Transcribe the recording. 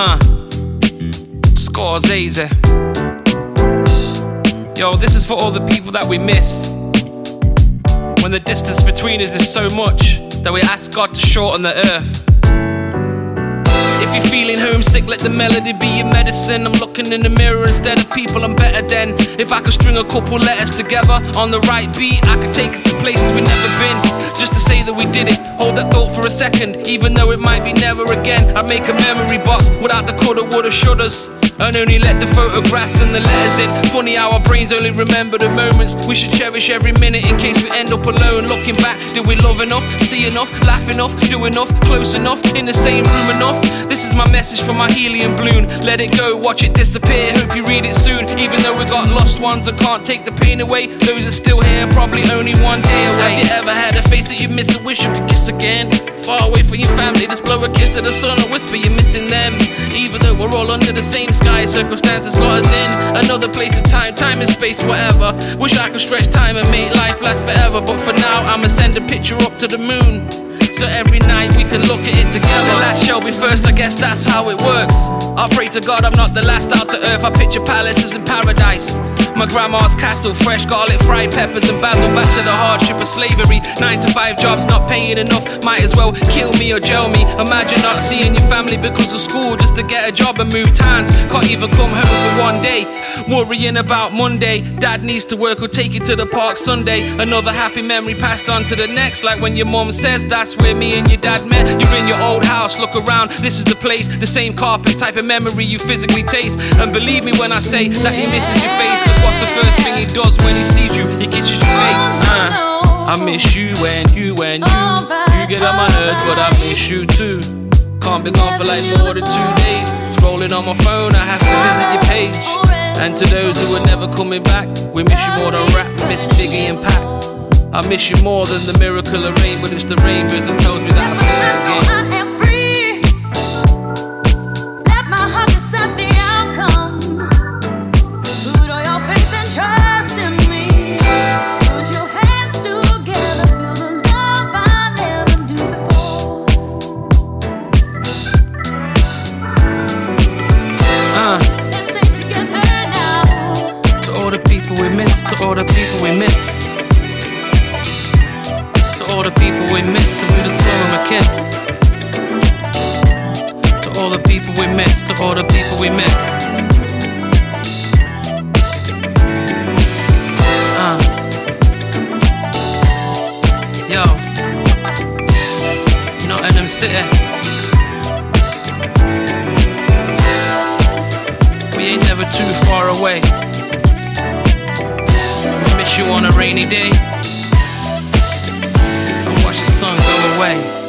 Uh, Scorsese. Yo, this is for all the people that we miss. When the distance between us is so much that we ask God to shorten the earth. If you're feeling homesick, let the melody be your medicine. I'm looking in the mirror instead of people I'm better than. If I could string a couple letters together on the right beat, I could take us to places we've never been. Just to say that we did it. Hold that thought for a second, even though it might be never again. I'd make a memory box without the coulda, woulda, shouldas. And only let the photographs and the letters in. Funny how our brains only remember the moments. We should cherish every minute in case we end up alone. Looking back, did we love enough, see enough, laugh enough, do enough, close enough, in the same room enough? This is my message for my helium balloon. Let it go, watch it disappear. Hope you read it soon. Even though we got lost ones and can't take the pain away, those are still here, probably only one day away. Have you ever had a face that you miss and wish you could kiss again? Far away from your family, just blow a kiss to the sun and whisper you're missing them. Even though we're all under the same sky, circumstances got us in another place of time, time and space, whatever. Wish I could stretch time and make life last forever, but for now I'ma send a picture up to the moon. So every night we can look at it together. Shall be first, I guess that's how it works. I pray to God I'm not the last out the earth. I picture palaces in paradise. My grandma's castle, fresh garlic, fried peppers, and basil. Back to the hardship of slavery. Nine to five jobs, not paying enough. Might as well kill me or jail me. Imagine not seeing your family because of school just to get a job and move towns. Can't even come home for one day. Worrying about Monday. Dad needs to work or take you to the park Sunday. Another happy memory passed on to the next. Like when your mom says that's where me and your dad met. You're in your old house, look around. This is the place, the same carpet, type of memory you physically taste. And believe me when I say that he misses your face. Cause what's the first thing he does when he sees you? He kisses your face. Uh, I miss you and you and you. You get on my nerves, but I miss you too. Can't be gone for like more than two days. Scrolling on my phone, I have to visit your page. And to those who are never coming back, we miss you more than rap, miss Biggie and Pac. I miss you more than the miracle of rain, but it's the rainbows that tells me that I still again. All the people we miss. To all the people we miss, and we just blow them a kiss. To all the people we miss, to all the people we miss. Uh. Yo, Nottingham City. We ain't never too far away you on a rainy day and watch the sun go away.